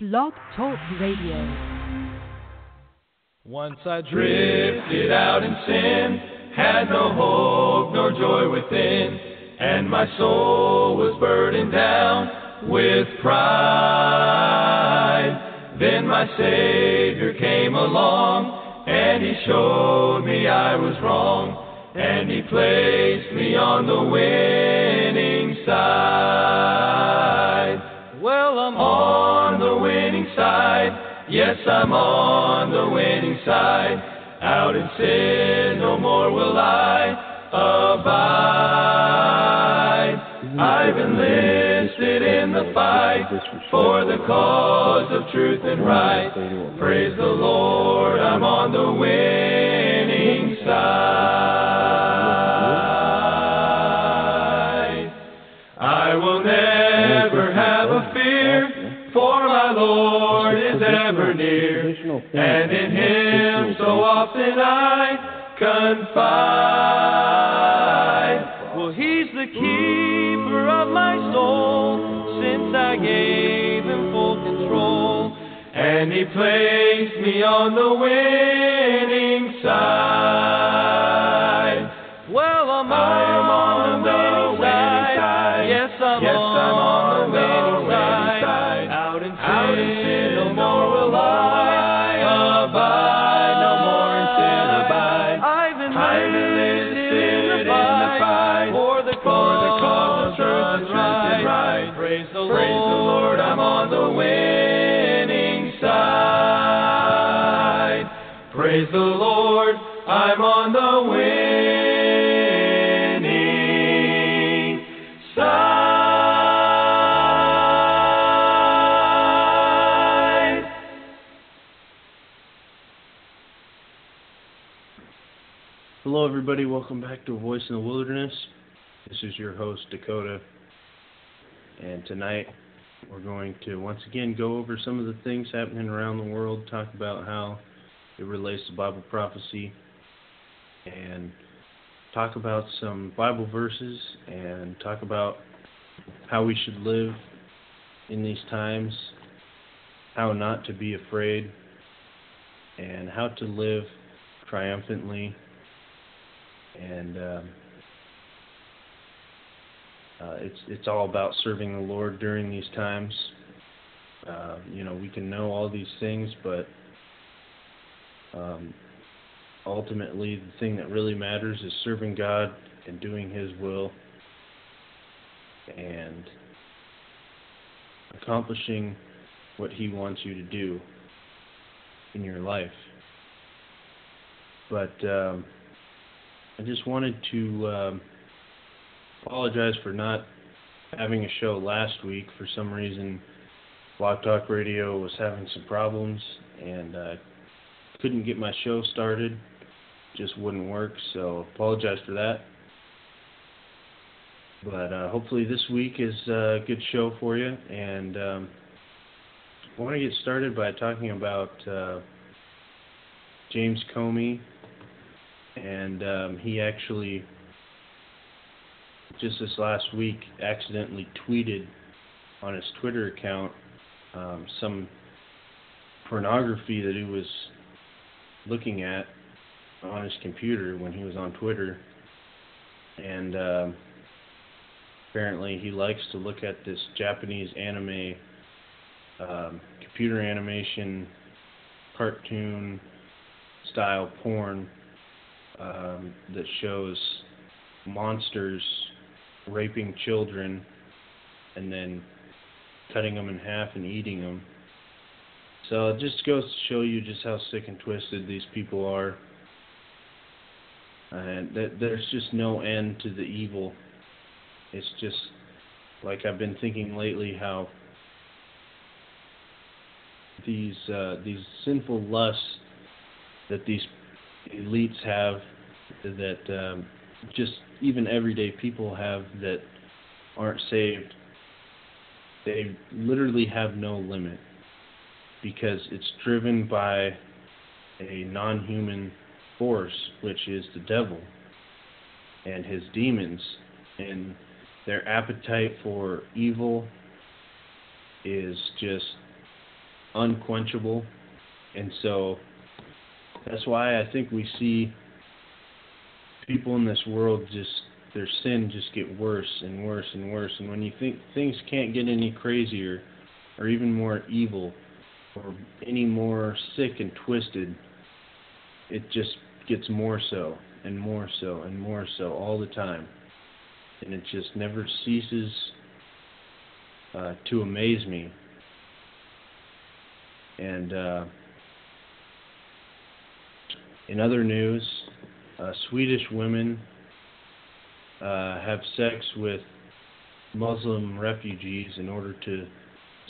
Blog Talk Radio. Once I drifted out in sin, had no hope nor joy within, and my soul was burdened down with pride. Then my Savior came along, and He showed me I was wrong, and He placed me on the winning side. Well, I'm on side. Yes, I'm on the winning side. Out in sin, no more will I abide. I've enlisted in the fight for the cause of truth and right. Praise the Lord, I'm on the winning side. I will never and in Him so often I confide. Well, He's the keeper of my soul, since I gave Him full control, and He placed me on the winning side. Everybody. Welcome back to Voice in the Wilderness. This is your host, Dakota. And tonight, we're going to once again go over some of the things happening around the world, talk about how it relates to Bible prophecy, and talk about some Bible verses, and talk about how we should live in these times, how not to be afraid, and how to live triumphantly and um, uh, it's it's all about serving the Lord during these times. Uh, you know, we can know all these things, but um, ultimately, the thing that really matters is serving God and doing His will, and accomplishing what He wants you to do in your life. But um, I just wanted to um, apologize for not having a show last week. For some reason, Blog Talk Radio was having some problems and uh, couldn't get my show started. Just wouldn't work, so apologize for that. But uh, hopefully this week is a good show for you. And um, I want to get started by talking about uh, James Comey and um, he actually just this last week accidentally tweeted on his Twitter account um, some pornography that he was looking at on his computer when he was on Twitter, and um, apparently he likes to look at this Japanese anime, um, computer animation, cartoon style porn um, that shows monsters raping children and then cutting them in half and eating them. So it just goes to show you just how sick and twisted these people are. And that there's just no end to the evil. It's just like I've been thinking lately how these uh, these sinful lusts that these elites have that um, just even everyday people have that aren't saved they literally have no limit because it's driven by a non-human force which is the devil and his demons. And their appetite for evil is just unquenchable, and so that's why I think we see people in this world just their sin just get worse and worse and worse. And when you think things can't get any crazier or even more evil or any more sick and twisted, it just gets more so and more so and more so all the time. And it just never ceases uh, to amaze me. And uh, in other news, uh, Swedish women uh, have sex with Muslim refugees in order to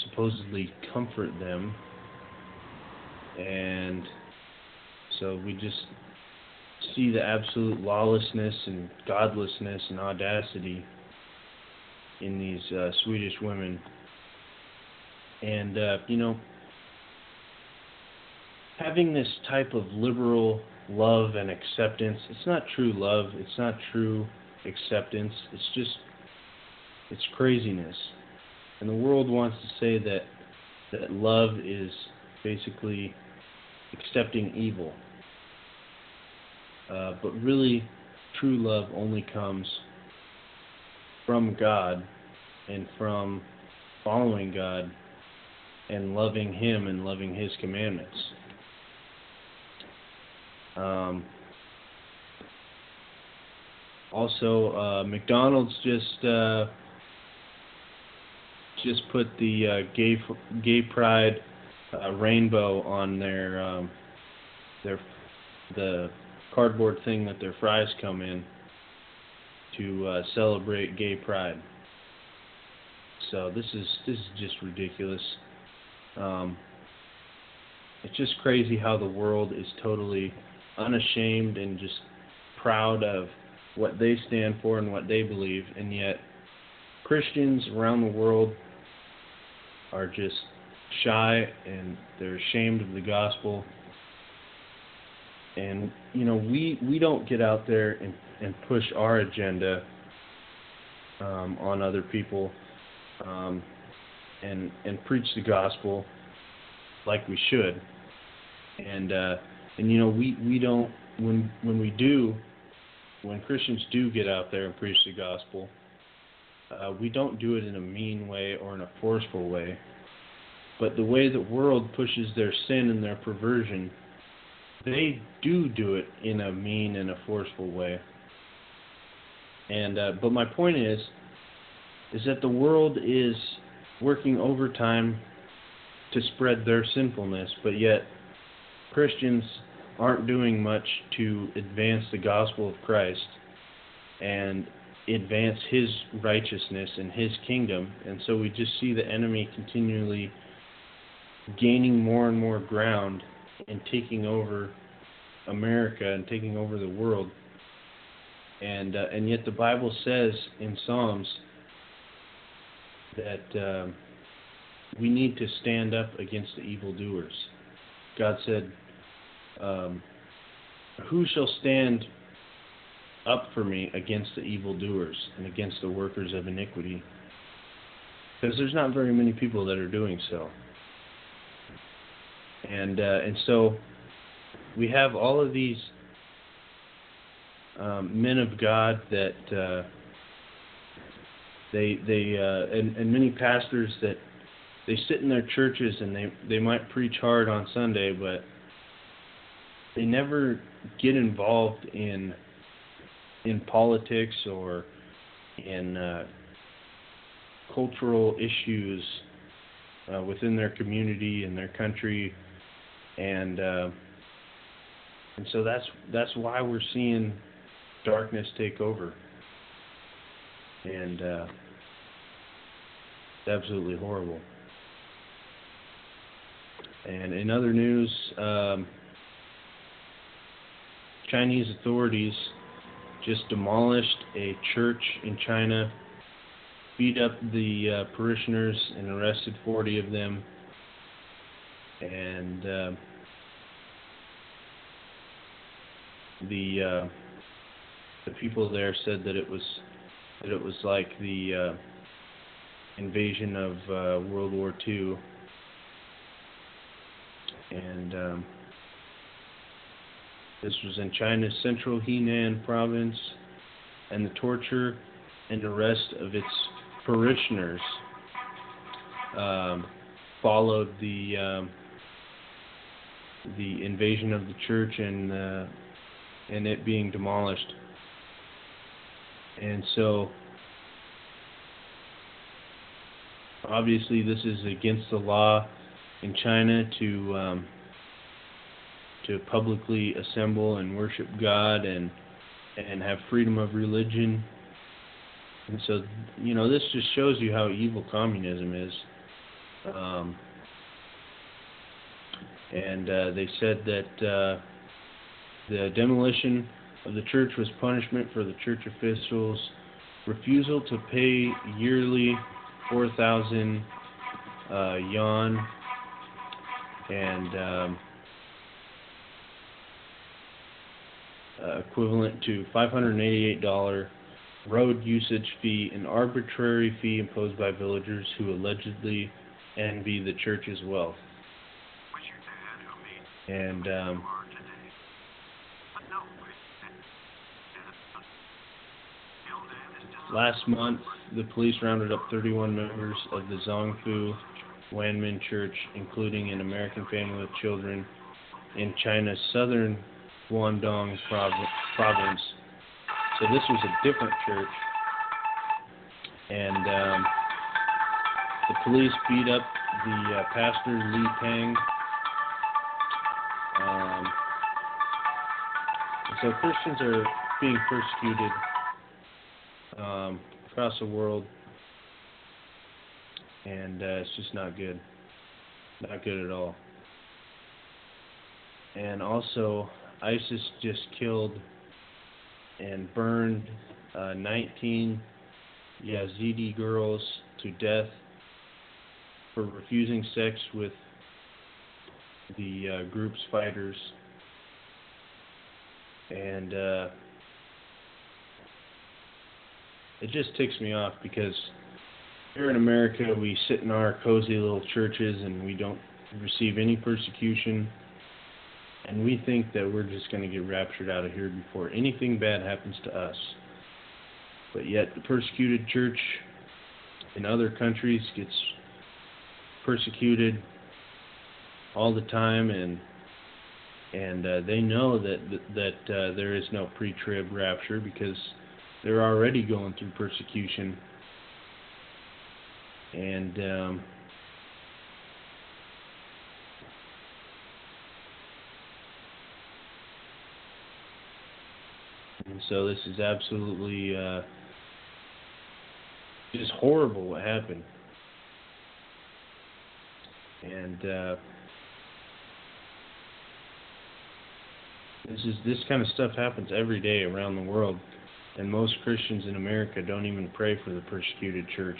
supposedly comfort them. And so we just see the absolute lawlessness and godlessness and audacity in these uh, Swedish women. And, uh, you know, having this type of liberal love and acceptance, it's not true love, it's not true acceptance, it's just, it's craziness. And the world wants to say that, that love is basically accepting evil. Uh, but really, true love only comes from God and from following God and loving Him and loving His commandments. Um, also, uh, McDonald's just uh, just put the uh, gay gay pride uh, rainbow on their um, their the cardboard thing that their fries come in to uh, celebrate gay pride. So this is this is just ridiculous. Um, it's just crazy how the world is totally unashamed and just proud of what they stand for and what they believe, and yet Christians around the world are just shy and they're ashamed of the gospel. And you know, we we don't get out there and and push our agenda um, on other people um, and and preach the gospel like we should. And uh, and you know, we we don't when when we do when Christians do get out there and preach the gospel, uh, we don't do it in a mean way or in a forceful way. But the way the world pushes their sin and their perversion, they do do it in a mean and a forceful way. And uh, but my point is, is that the world is working overtime to spread their sinfulness, but yet Christians aren't doing much to advance the gospel of Christ and advance his righteousness and his kingdom. And so we just see the enemy continually gaining more and more ground and taking over America and taking over the world. And uh, and yet the Bible says in Psalms that uh, we need to stand up against the evildoers. God said, um, Who shall stand up for me against the evildoers and against the workers of iniquity? Because there's not very many people that are doing so. And uh, and so we have all of these um, men of God that uh, they they uh, and, and many pastors that they sit in their churches and they they might preach hard on Sunday, but they never get involved in in politics or in uh, cultural issues uh, within their community and their country, and uh, and so that's that's why we're seeing darkness take over, and uh, it's absolutely horrible. And in other news. Um, Chinese authorities just demolished a church in China, beat up the uh, parishioners, and arrested 40 of them. And uh, the uh, the people there said that it was that it was like the uh, invasion of uh, World War II. and um, this was in China's central Henan province, and the torture and arrest of its parishioners um, followed the um, the invasion of the church and uh, and it being demolished. And so, obviously, this is against the law in China to um, to publicly assemble and worship God and and have freedom of religion. And so, you know, this just shows you how evil communism is. Um, and uh, they said that uh, the demolition of the church was punishment for the church officials' refusal to pay yearly 4,000 uh, yuan and um, uh, equivalent to $588 road usage fee, an arbitrary fee imposed by villagers who allegedly envy the church's wealth. And um, last month, the police rounded up 31 members of the Zongfu Wanmin Church, including an American family with children in China's southern Guangdong province. So this was a different church, and um, the police beat up the uh, pastor Li Tang. Um, so Christians are being persecuted um, across the world, and uh, it's just not good. Not good at all. And also, ISIS just killed and burned uh, 19 Yazidi girls to death for refusing sex with the uh, group's fighters. And uh, it just ticks me off because here in America we sit in our cozy little churches and we don't receive any persecution and we think that we're just going to get raptured out of here before anything bad happens to us. But yet, the persecuted church in other countries gets persecuted all the time, and and uh, they know that that uh, there is no pre-trib rapture because they're already going through persecution, and um, And so this is absolutely uh, just horrible what happened. And uh, this is this kind of stuff happens every day around the world, and most Christians in America don't even pray for the persecuted church.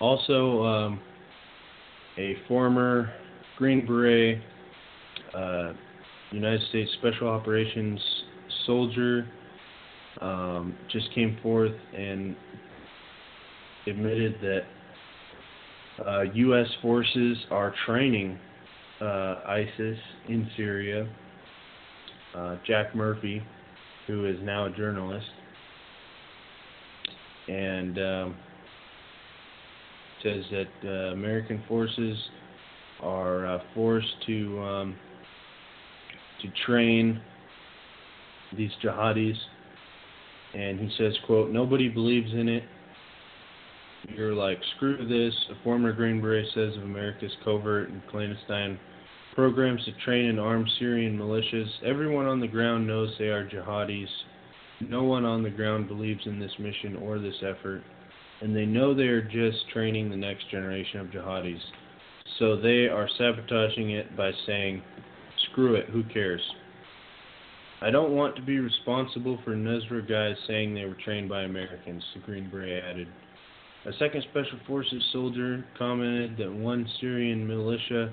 Also, um, a former Green Beret uh, United States Special Operations soldier um, just came forth and admitted that uh, U.S. forces are training uh, ISIS in Syria. Uh, Jack Murphy, who is now a journalist, and um, says that uh, American forces are uh, forced to um, to train these jihadis. And he says, quote, nobody believes in it. You're like, screw this. A former Green Beret says of America's covert and clandestine programs to train and arm Syrian militias. Everyone on the ground knows they are jihadis. No one on the ground believes in this mission or this effort. And they know they are just training the next generation of jihadis. So they are sabotaging it by saying, Screw it, who cares? I don't want to be responsible for Nusra guys saying they were trained by Americans, the Green Beret added. A second Special Forces soldier commented that one Syrian militia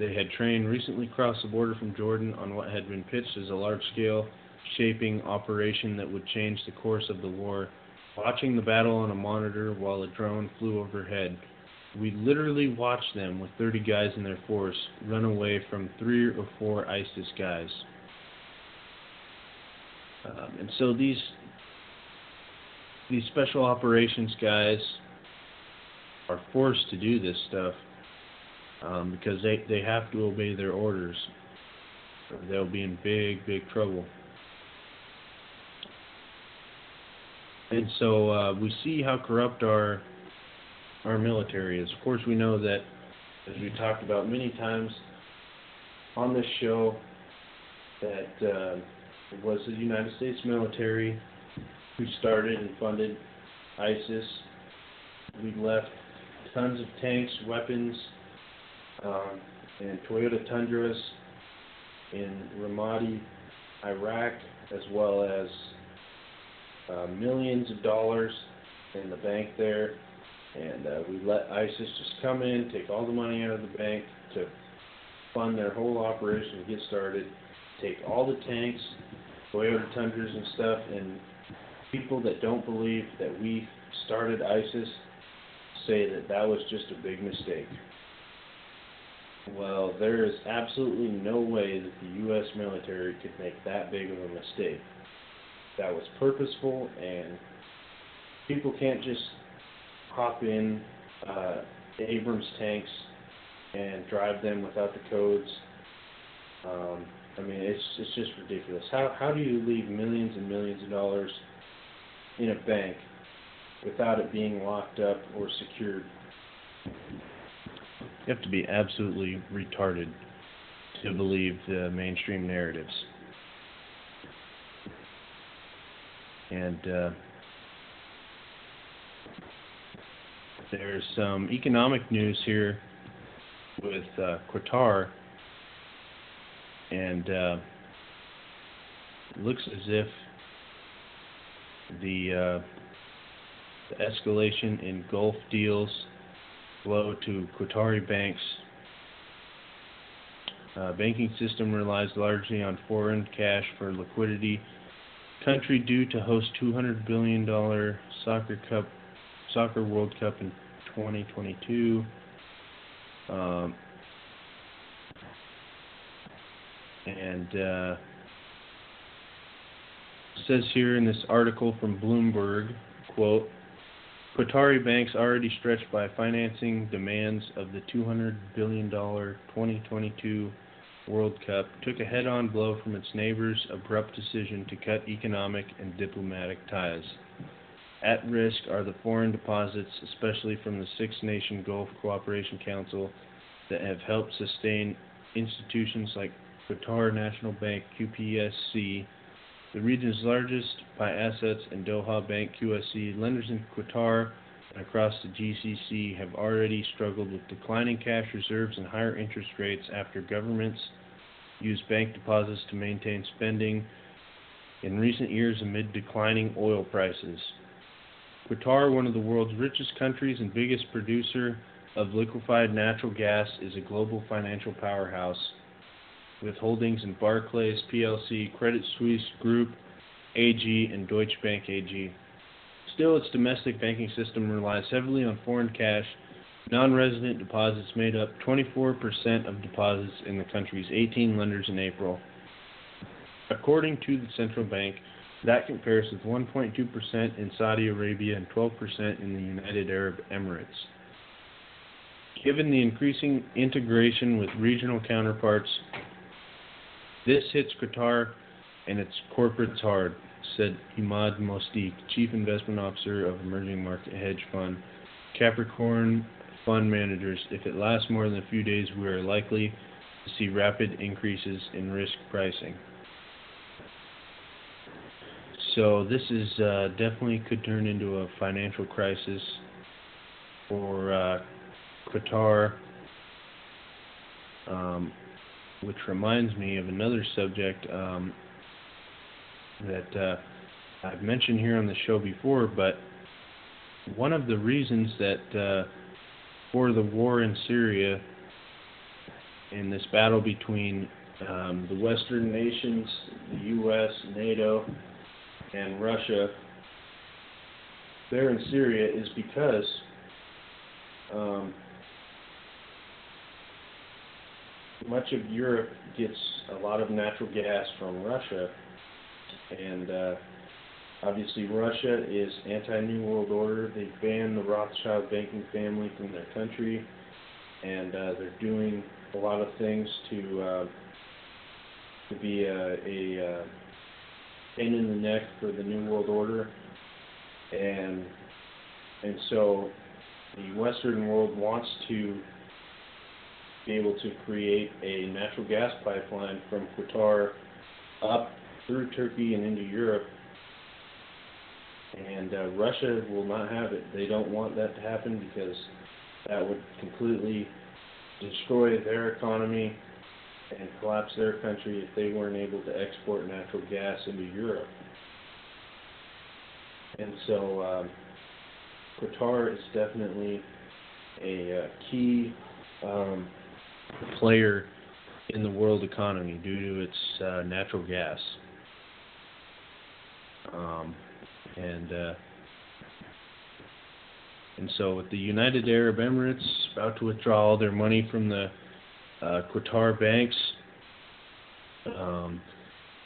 they had trained recently crossed the border from Jordan on what had been pitched as a large-scale shaping operation that would change the course of the war, watching the battle on a monitor while a drone flew overhead. We literally watched them with 30 guys in their force run away from three or four ISIS guys. Um, and so these these special operations guys are forced to do this stuff um, because they they have to obey their orders, or they'll be in big big trouble. And so uh, we see how corrupt our our military is. Of course, we know that, as we talked about many times on this show, that uh, it was the United States military who started and funded ISIS. We left tons of tanks, weapons, um, and Toyota Tundras in Ramadi, Iraq, as well as uh, millions of dollars in the bank there and uh, we let ISIS just come in, take all the money out of the bank to fund their whole operation to get started, take all the tanks, Toyota Tundras and stuff, and people that don't believe that we started ISIS say that that was just a big mistake. Well, there is absolutely no way that the U.S. military could make that big of a mistake. That was purposeful, and people can't just hop in uh, Abrams tanks and drive them without the codes. Um, I mean, it's it's just ridiculous. How how do you leave millions and millions of dollars in a bank without it being locked up or secured? You have to be absolutely retarded to believe the mainstream narratives. And uh, There's some economic news here with uh, Qatar, and uh, looks as if the, uh, the escalation in Gulf deals flow to Qatari banks. Uh, banking system relies largely on foreign cash for liquidity. Country due to host 200 billion dollar soccer cup Soccer World Cup in 2022. Um, and uh, says here in this article from Bloomberg, quote, Qatari banks already stretched by financing demands of the $200 billion 2022 World Cup took a head-on blow from its neighbors' abrupt decision to cut economic and diplomatic ties. At risk are the foreign deposits, especially from the Six Nation Gulf Cooperation Council, that have helped sustain institutions like Qatar National Bank QPSC, the region's largest by assets, and Doha Bank QSC. Lenders in Qatar and across the GCC have already struggled with declining cash reserves and higher interest rates after governments used bank deposits to maintain spending in recent years amid declining oil prices. Qatar, one of the world's richest countries and biggest producer of liquefied natural gas, is a global financial powerhouse with holdings in Barclays PLC, Credit Suisse Group AG, and Deutsche Bank AG. Still, its domestic banking system relies heavily on foreign cash. Non resident deposits made up 24% of deposits in the country's 18 lenders in April. According to the central bank, that compares with 1.2% in Saudi Arabia and 12% in the United Arab Emirates. Given the increasing integration with regional counterparts, this hits Qatar and its corporates hard, said Emad Mostaque, Chief Investment Officer of emerging market hedge fund Capricorn Fund Managers. If it lasts more than a few days, we are likely to see rapid increases in risk pricing. So this is uh, definitely could turn into a financial crisis for uh, Qatar, um, which reminds me of another subject um, that uh, I've mentioned here on the show before. But one of the reasons that uh, for the war in Syria, in this battle between um, the Western nations, the U.S., NATO, and Russia there in Syria is because um, much of Europe gets a lot of natural gas from Russia, and uh, obviously Russia is anti-New World Order. They banned the Rothschild banking family from their country, and uh, they're doing a lot of things to uh, to be a, a uh, pain in the neck for the New World Order, and and so the Western world wants to be able to create a natural gas pipeline from Qatar up through Turkey and into Europe. And uh, Russia will not have it. They don't want that to happen because that would completely destroy their economy and collapse their country if they weren't able to export natural gas into Europe. And so um, Qatar is definitely a uh, key um, player in the world economy due to its uh, natural gas. Um, and uh, and so with the United Arab Emirates about to withdraw all their money from the uh, Qatar banks, um,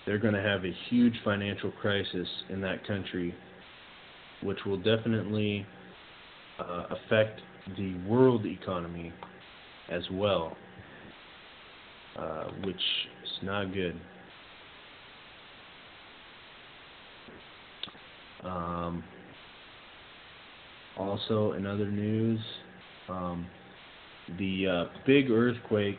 they're going to have a huge financial crisis in that country, which will definitely uh, affect the world economy as well, uh, which is not good. Um, also, in other news, um, the uh, big earthquake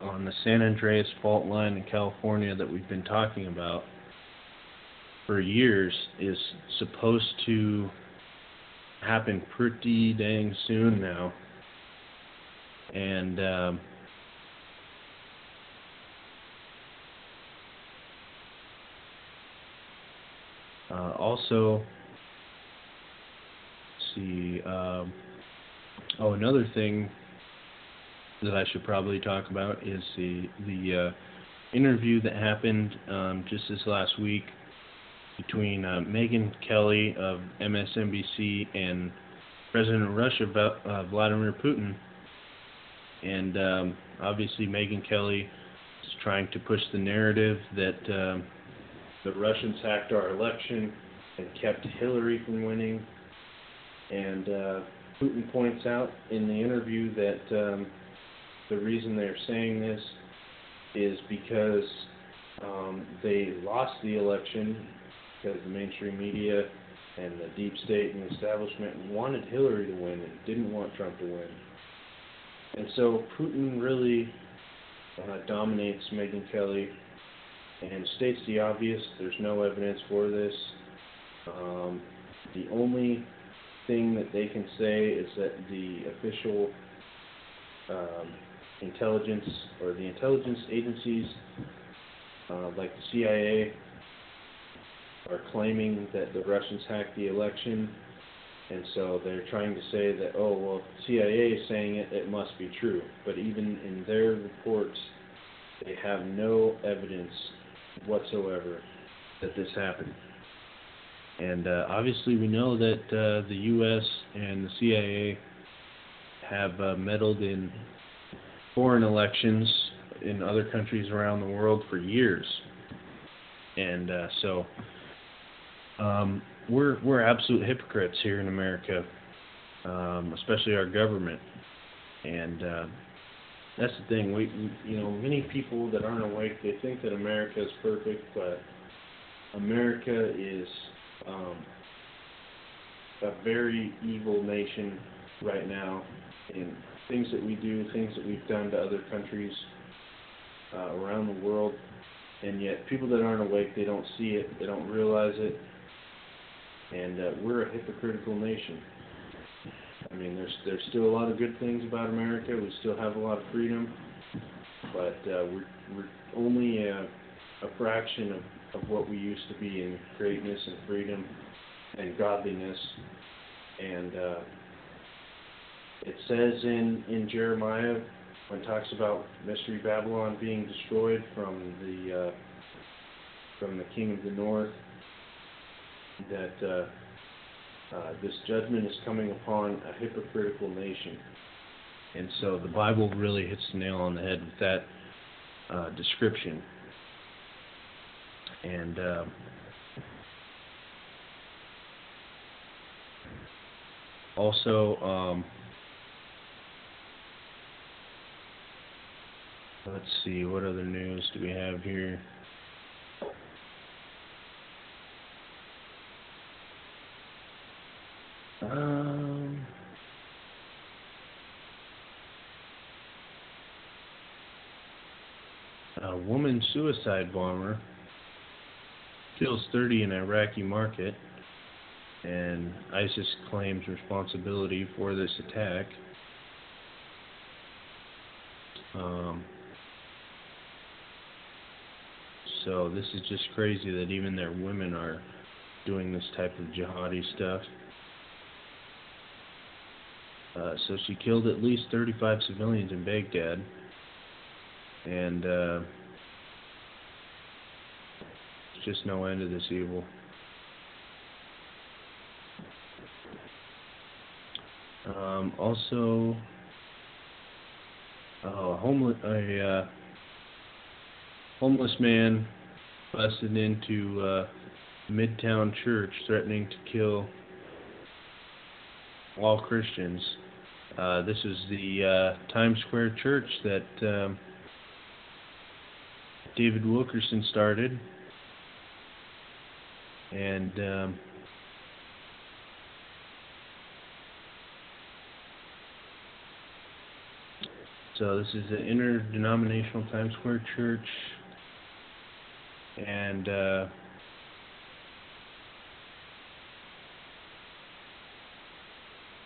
on the San Andreas fault line in California that we've been talking about for years is supposed to happen pretty dang soon now. And um, uh, also, see, um, oh, another thing that I should probably talk about is the the uh, interview that happened um, just this last week between uh, Megyn Kelly of MSNBC and President of Russia, uh, Vladimir Putin. And um, obviously, Megyn Kelly is trying to push the narrative that um, the Russians hacked our election and kept Hillary from winning. And uh, Putin points out in the interview that um, the reason they're saying this is because um, they lost the election because the mainstream media and the deep state and the establishment wanted Hillary to win and didn't want Trump to win. And so Putin really uh, dominates Megyn Kelly and states the obvious. There's no evidence for this. Um, the only thing that they can say is that the official um, intelligence or the intelligence agencies, uh, like the CIA, are claiming that the Russians hacked the election, and so they're trying to say that, oh, well, the CIA is saying it, it must be true. But even in their reports, they have no evidence whatsoever that this happened. And uh, obviously, we know that uh, the U.S. and the CIA have uh, meddled in foreign elections in other countries around the world for years. And uh, so um, we're we're absolute hypocrites here in America, um, especially our government, and uh, that's the thing. We, you know, many people that aren't awake, they think that America is perfect, but America is um, a very evil nation right now in things that we do, things that we've done to other countries uh, around the world, and yet people that aren't awake, they don't see it, they don't realize it, and uh, we're a hypocritical nation. I mean, there's there's still a lot of good things about America. We still have a lot of freedom, but uh, we're we're only a, a fraction of, of what we used to be in greatness and freedom and godliness. And uh, it says in in Jeremiah when it talks about mystery Babylon being destroyed from the uh, from the king of the north that uh, uh, this judgment is coming upon a hypocritical nation. And so the Bible really hits the nail on the head with that uh, description. And uh, also, um, let's see, what other news do we have here? Um, a woman suicide bomber kills 30 in Iraqi market, and ISIS claims responsibility for this attack. Um, so this is just crazy that even their women are doing this type of jihadi stuff. Uh, so she killed at least 35 civilians in Baghdad. And uh, just no end to this evil. Um, also, oh, a homeless a uh, homeless man busted into uh, Midtown Church, threatening to kill all Christians. Uh, this is the uh, Times Square Church that um, David Wilkerson started, and um, so this is an interdenominational Times Square Church, and uh,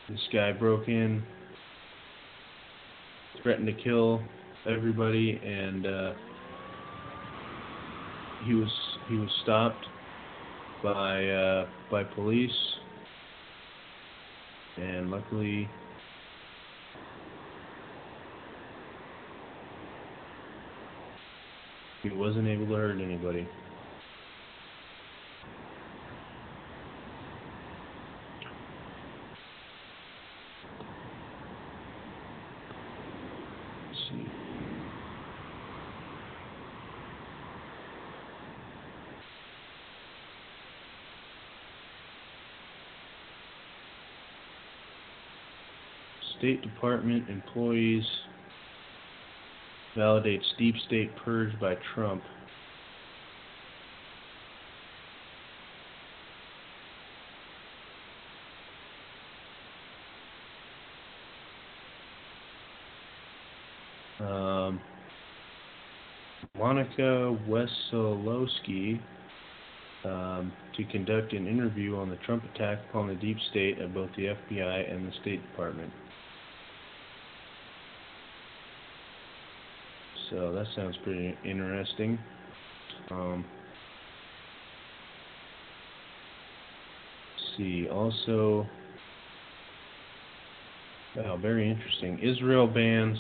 this guy broke in, threatened to kill everybody, and uh, he was he was stopped by uh, by police, and luckily. He wasn't able to hurt anybody. State Department employees validates deep state purge by Trump. Um, Monica Wesolowski um, to conduct an interview on the Trump attack upon the deep state of both the FBI and the State Department. So that sounds pretty interesting. Um, see, also, wow, very interesting. Israel bans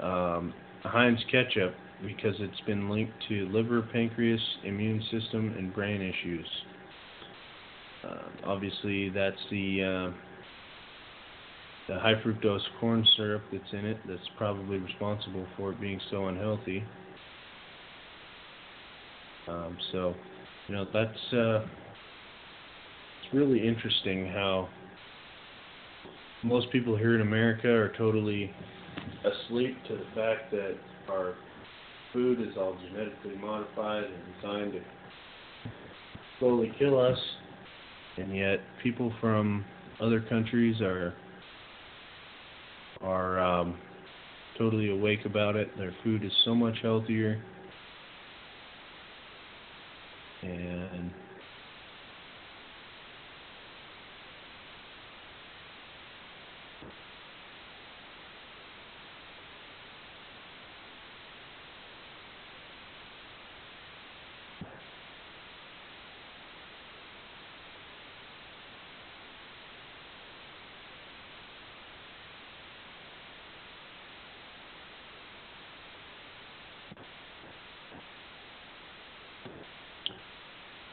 um, Heinz ketchup because it's been linked to liver, pancreas, immune system, and brain issues. Uh, obviously, that's the uh, the high fructose corn syrup that's in it that's probably responsible for it being so unhealthy. Um, so, you know, that's uh, it's really interesting how most people here in America are totally asleep to the fact that our food is all genetically modified and designed to slowly kill us, and yet people from other countries are are um, totally awake about it. Their food is so much healthier. And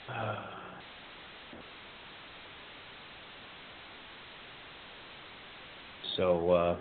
uh, so uh,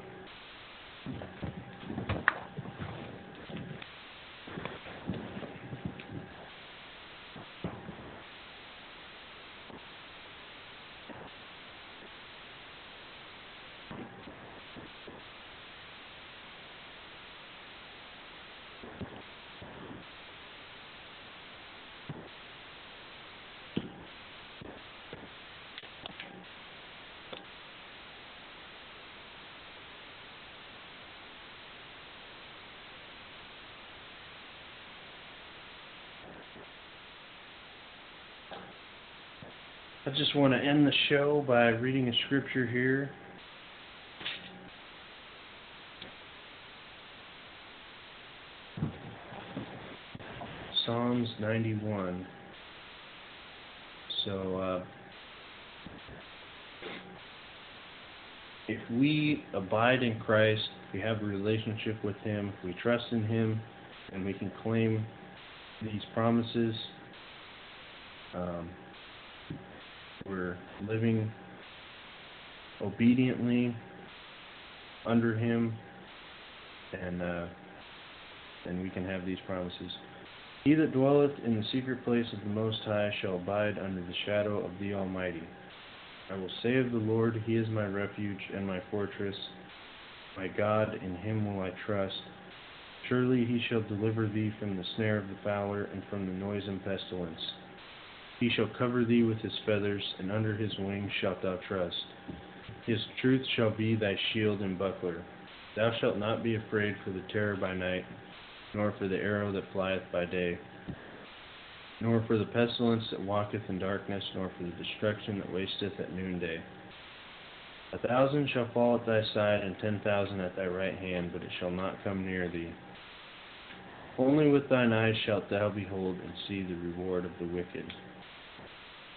I just want to end the show by reading a scripture here. Psalms 91. So, uh, if we abide in Christ, we have a relationship with Him, we trust in Him, and we can claim these promises, um, we're living obediently under Him, and uh, and we can have these promises. He that dwelleth in the secret place of the Most High shall abide under the shadow of the Almighty. I will say of the Lord, He is my refuge and my fortress. My God, in Him will I trust. Surely He shall deliver thee from the snare of the fowler and from the noisome pestilence. He shall cover thee with His feathers, and under His wings shalt thou trust. His truth shall be thy shield and buckler. Thou shalt not be afraid for the terror by night, nor for the arrow that flieth by day nor for the pestilence that walketh in darkness, nor for the destruction that wasteth at noonday. A thousand shall fall at thy side, and ten thousand at thy right hand, but it shall not come near thee. Only with thine eyes shalt thou behold and see the reward of the wicked.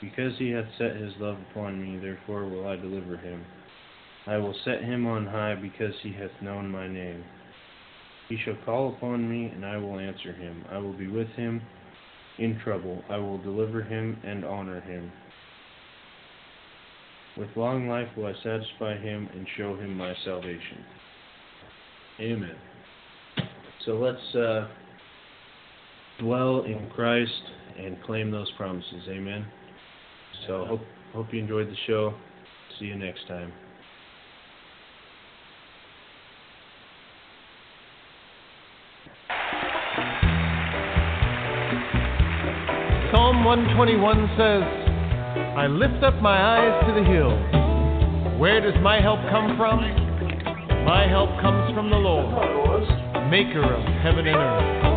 Because he hath set his love upon me, therefore will I deliver him. I will set him on high, because he hath known my name. He shall call upon me, and I will answer him. I will be with him in trouble. I will deliver him and honor him. With long life will I satisfy him and show him my salvation. Amen. So let's uh, dwell in Christ and claim those promises. Amen. So hope hope you enjoyed the show. See you next time. Psalm 121 says, I lift up my eyes to the hills. Where does my help come from? My help comes from the Lord, maker of heaven and earth.